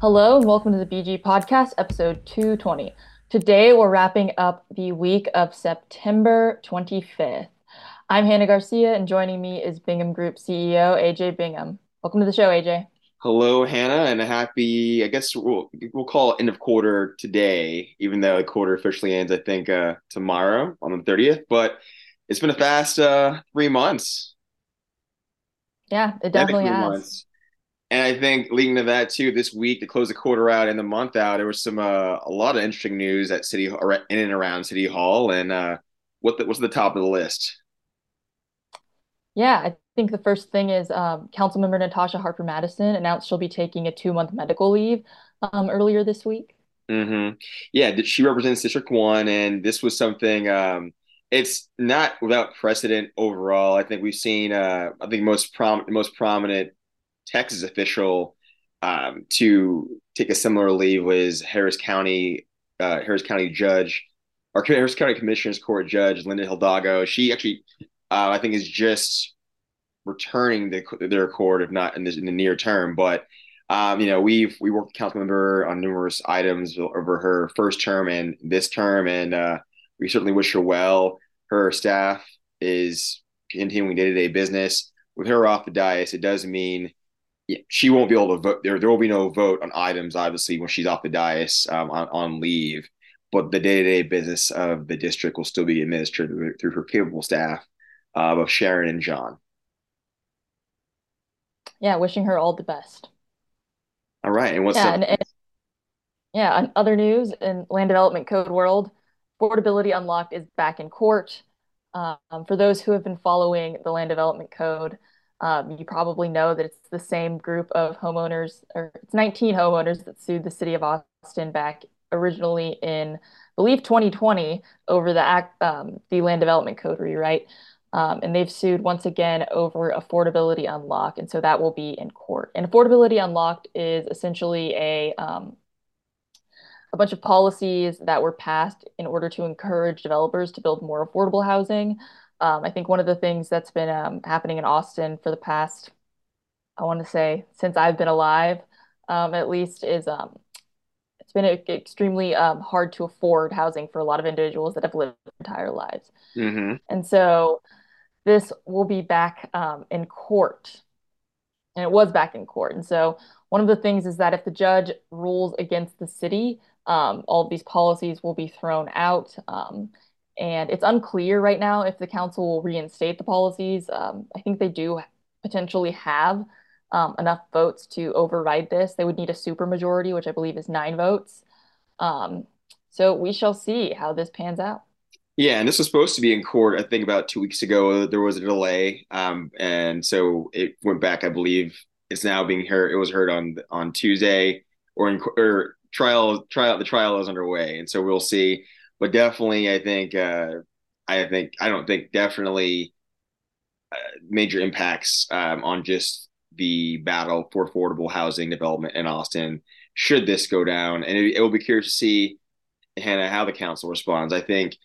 Hello and welcome to the BG Podcast, episode 220. Today we're wrapping up the week of September 25th. I'm Hannah Garcia, and joining me is Bingham Group CEO AJ Bingham. Welcome to the show, AJ. Hello, Hannah, and a happy, I guess we'll, we'll call it end of quarter today, even though the quarter officially ends, I think, uh, tomorrow on the 30th. But it's been a fast uh, three months. Yeah, it definitely has. Months. And I think leading to that too, this week to close the quarter out and the month out, there was some uh, a lot of interesting news at City in and around City Hall. And uh, what the, what's the top of the list? Yeah, I think the first thing is um, Councilmember Natasha Harper Madison announced she'll be taking a two month medical leave um, earlier this week. Mm-hmm. Yeah, she represents District One, and this was something. Um, it's not without precedent overall. I think we've seen. Uh, I think most prom most prominent Texas official um, to take a similar leave was Harris County uh, Harris County Judge or Harris County Commissioners Court Judge Lina Hidalgo. She actually, uh, I think, is just returning the, their court, if not in the, in the near term. But um, you know, we've we worked with council member on numerous items over her first term and this term, and uh, we certainly wish her well. Her staff is continuing day to day business. With her off the dais, it does mean she won't be able to vote. There, there will be no vote on items, obviously, when she's off the dais um, on, on leave. But the day to day business of the district will still be administered through, her capable staff uh, of Sharon and John. Yeah, wishing her all the best. All right, and what's yeah, and, and, yeah, and other news in land development code world, affordability unlocked is back in court. Um, for those who have been following the land development code, um, you probably know that it's the same group of homeowners, or it's 19 homeowners that sued the city of Austin back originally in, I believe, 2020 over the act, um, the land development code rewrite. Um, and they've sued once again over affordability unlock, and so that will be in court. And affordability unlocked is essentially a um, a bunch of policies that were passed in order to encourage developers to build more affordable housing. Um, I think one of the things that's been um, happening in Austin for the past, I want to say, since I've been alive, um, at least, is um, it's been extremely um, hard to afford housing for a lot of individuals that have lived their entire lives. Mm-hmm. And so this will be back um, in court. And it was back in court. And so one of the things is that if the judge rules against the city, all of these policies will be thrown out. And it's unclear right now if the council will reinstate the policies. Um, I think they do potentially have um, enough votes to override this. They would need a supermajority, which I believe is nine votes. Um, so we shall see how this pans out. Yeah, and this was supposed to be in court. I think about two weeks ago there was a delay, um, and so it went back. I believe it's now being heard. It was heard on on Tuesday, or in or trial trial. The trial is underway, and so we'll see but definitely, I think, uh, I think, I don't think definitely uh, major impacts um, on just the battle for affordable housing development in Austin should this go down. And it, it will be curious to see, Hannah, how the council responds. I think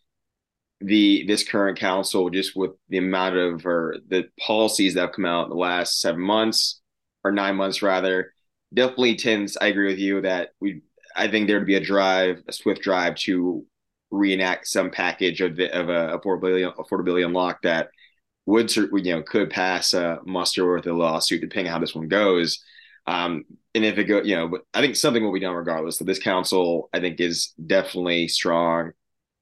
the this current council, just with the amount of or the policies that have come out in the last seven months or nine months rather, definitely tends. I agree with you that we. I think there would be a drive, a swift drive to reenact some package of the, of a affordability affordability unlock that would you know could pass a muster with a lawsuit depending on how this one goes. Um, and if it go, you know, but I think something will be done regardless. So this council, I think, is definitely strong,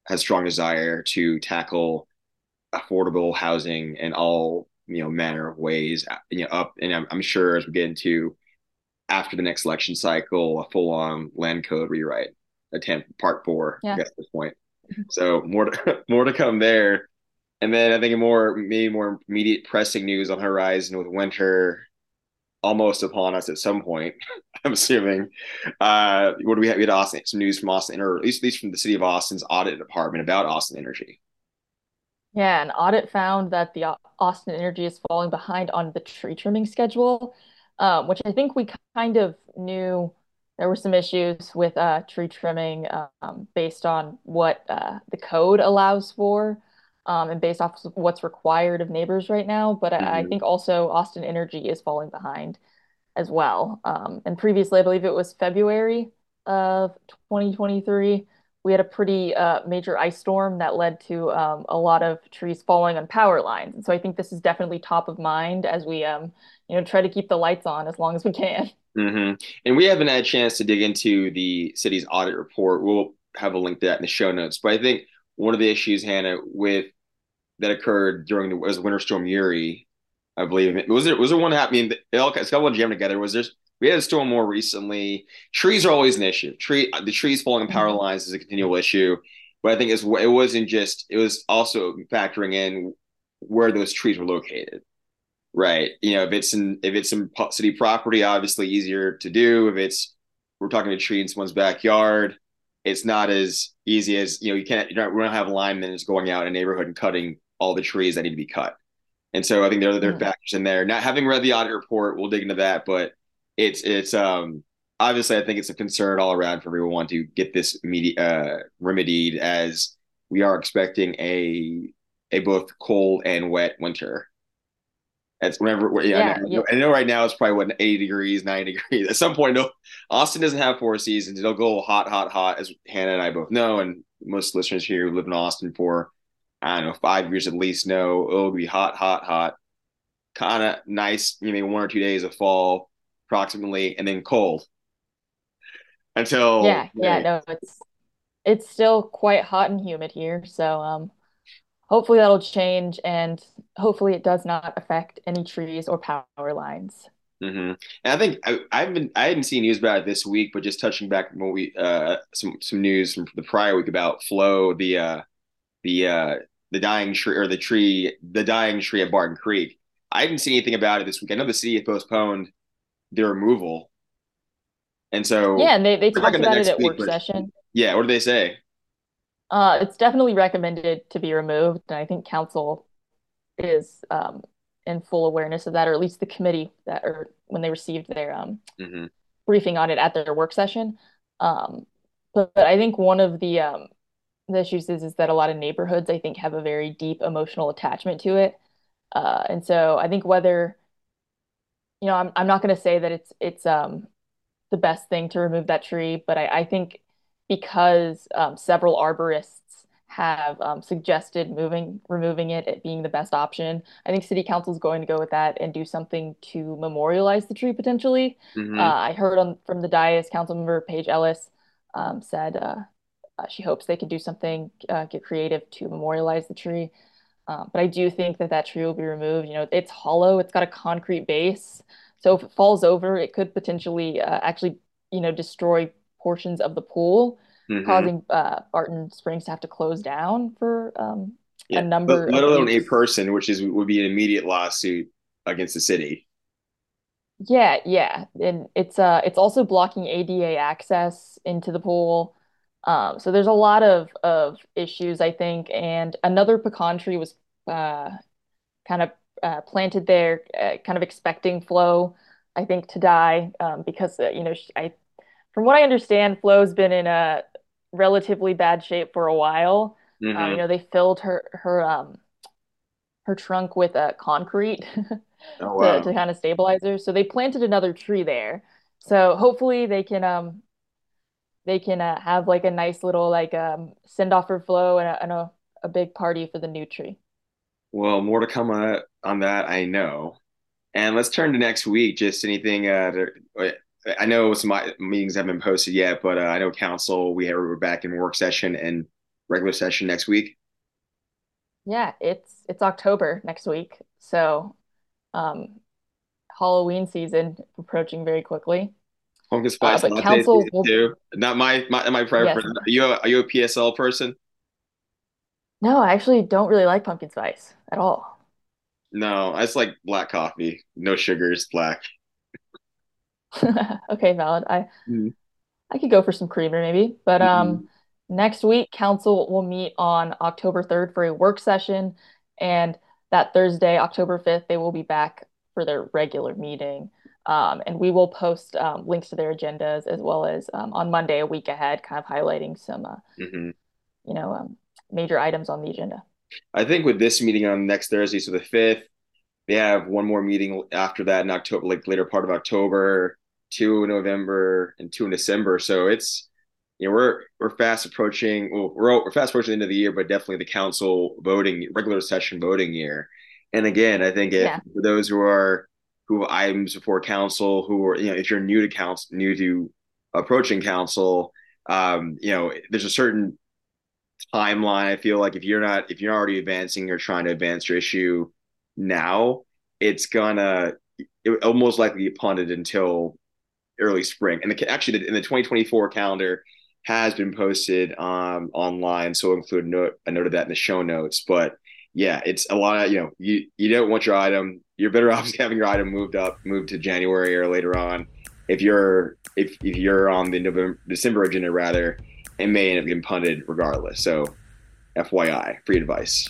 has strong desire to tackle affordable housing in all you know manner of ways. You know, up and I'm, I'm sure as we get into after the next election cycle, a full on land code rewrite attempt, part four. Yeah. at this point. So more to, more to come there. And then I think more maybe more immediate pressing news on horizon with winter almost upon us at some point. I'm assuming. Uh, what do we have? We had Austin some news from Austin, or at least at least from the city of Austin's audit department about Austin Energy. Yeah, an audit found that the Austin Energy is falling behind on the tree trimming schedule, um, which I think we kind of knew there were some issues with uh, tree trimming um, based on what uh, the code allows for um, and based off of what's required of neighbors right now. But mm-hmm. I, I, mm-hmm. think also Austin Energy is falling behind. as well. Um, and previously, I believe it was February of 2023, we had a pretty uh, major ice storm that led to um, a lot of trees falling on power lines. And so I think this is definitely top of mind as we, um, you know, try to keep the lights on as long as we can. Mm-hmm. And we haven't had a chance to dig into the city's audit report. We'll have a link to that in the show notes. But I think one of the issues, Hannah, with that occurred during the was Winter Storm Uri, I believe. Was there was there one happening? It all it's got one jam together. Was there? We had a storm more recently. Trees are always an issue. Tree the trees falling on power mm-hmm. lines is a continual issue. But I think it's it wasn't just it was also factoring in where those trees were located. Right. You know, if it's in if it's in city property, obviously easier to do. If it's we're talking a tree in someone's backyard, it's not as easy as you know. You can't. You don't. We don't have linemen just going out in a neighborhood and cutting all the trees that need to be cut. And so I think there are other are mm. factors in there. Not having read the audit report, we'll dig into that. But it's it's um obviously I think it's a concern all around for everyone to get this media uh, remedied as we are expecting a a both cold and wet winter. It's whenever yeah, yeah, I, know, yeah. I know right now it's probably what 80 degrees, 90 degrees. At some point, no, Austin doesn't have four seasons. It'll go hot, hot, hot, as Hannah and I both know, and most listeners here who live in Austin for I don't know five years at least know it'll be hot, hot, hot. Kind of nice, you know, one or two days of fall, approximately, and then cold until yeah, yeah, no, it's it's still quite hot and humid here, so um, hopefully that'll change, and hopefully it does not affect any trees or power lines. Mm-hmm. And I think I, I've been I hadn't seen news about it this week, but just touching back when we uh some some news from the prior week about Flo, the uh the uh the dying tree or the tree the dying tree at Barton Creek. I didn't see anything about it this week. I know the city had postponed the removal and so yeah, and they, they talked about it at week, work session. Yeah, what did they say? Uh, it's definitely recommended to be removed, and I think council is um, in full awareness of that, or at least the committee that, or when they received their um, mm-hmm. briefing on it at their work session. Um, but, but, I think one of the um, the issues is is that a lot of neighborhoods I think have a very deep emotional attachment to it, uh, and so I think whether you know I'm I'm not going to say that it's it's um the best thing to remove that tree. But I, I think because um, several arborists have um, suggested moving, removing it, it being the best option, I think City Council is going to go with that and do something to memorialize the tree potentially. Mm-hmm. Uh, I heard on from the dais, Councilmember Paige Ellis um, said uh, uh, she hopes they can do something, uh, get creative to memorialize the tree. Uh, but I do think that that tree will be removed. You know, it's hollow, it's got a concrete base. So if it falls over, it could potentially uh, actually, you know, destroy portions of the pool, mm-hmm. causing uh, Barton Springs to have to close down for um, yeah, a number. Let, let alone a person, which is would be an immediate lawsuit against the city. Yeah, yeah, and it's uh, it's also blocking ADA access into the pool. Um, so there's a lot of of issues, I think, and another pecan tree was uh, kind of uh, planted there, uh, kind of expecting Flo, I think, to die um, because uh, you know she, I, from what I understand, Flo's been in a relatively bad shape for a while. Mm-hmm. Um, you know, they filled her her um her trunk with uh, concrete oh, wow. to, to kind of stabilize her. So they planted another tree there. So hopefully they can um they can uh, have like a nice little like um send off for Flo and, a, and a, a big party for the new tree. Well, more to come on, on that, I know. And let's turn to next week. Just anything. Uh, to, I know some meetings haven't been posted yet, but uh, I know council. We have, we're back in work session and regular session next week. Yeah, it's it's October next week, so um, Halloween season approaching very quickly. Pumpkin spice uh, but council will... too. Not my my my preference. Yes. Are you a, are you a PSL person? No, I actually don't really like pumpkin spice at all. No, I just like black coffee. No sugars, black. okay, valid. I mm. I could go for some creamer maybe. But um mm next week council will meet on October 3rd for a work session and that Thursday, October 5th, they will be back for their regular meeting. Um, and we will post um, links to their agendas as well as um, on Monday, a week ahead, kind of highlighting some, uh, mm-hmm. you know, um, major items on the agenda. I think with this meeting on next Thursday, so the fifth, they have one more meeting after that in October, like later part of October, two in November, and two in December. So it's you know we're we're fast approaching. Well, we're we're fast approaching the end of the year, but definitely the council voting regular session voting year. And again, I think if Yeah. for those who are who have items before council, who are you know if you're new to council, new to approaching council, um, you know there's a certain timeline. I feel like if you're not if you're already advancing or trying to advance your issue now, it's gonna it almost likely get punted until early spring. And the, actually, in the 2024 calendar has been posted um, online, so include a note, a note of that in the show notes. But yeah, it's a lot of you know you you don't want your item. You're better off having your item moved up, moved to January or later on. If you're if if you're on the November December agenda rather, it may end up getting punted regardless. So FYI, free advice.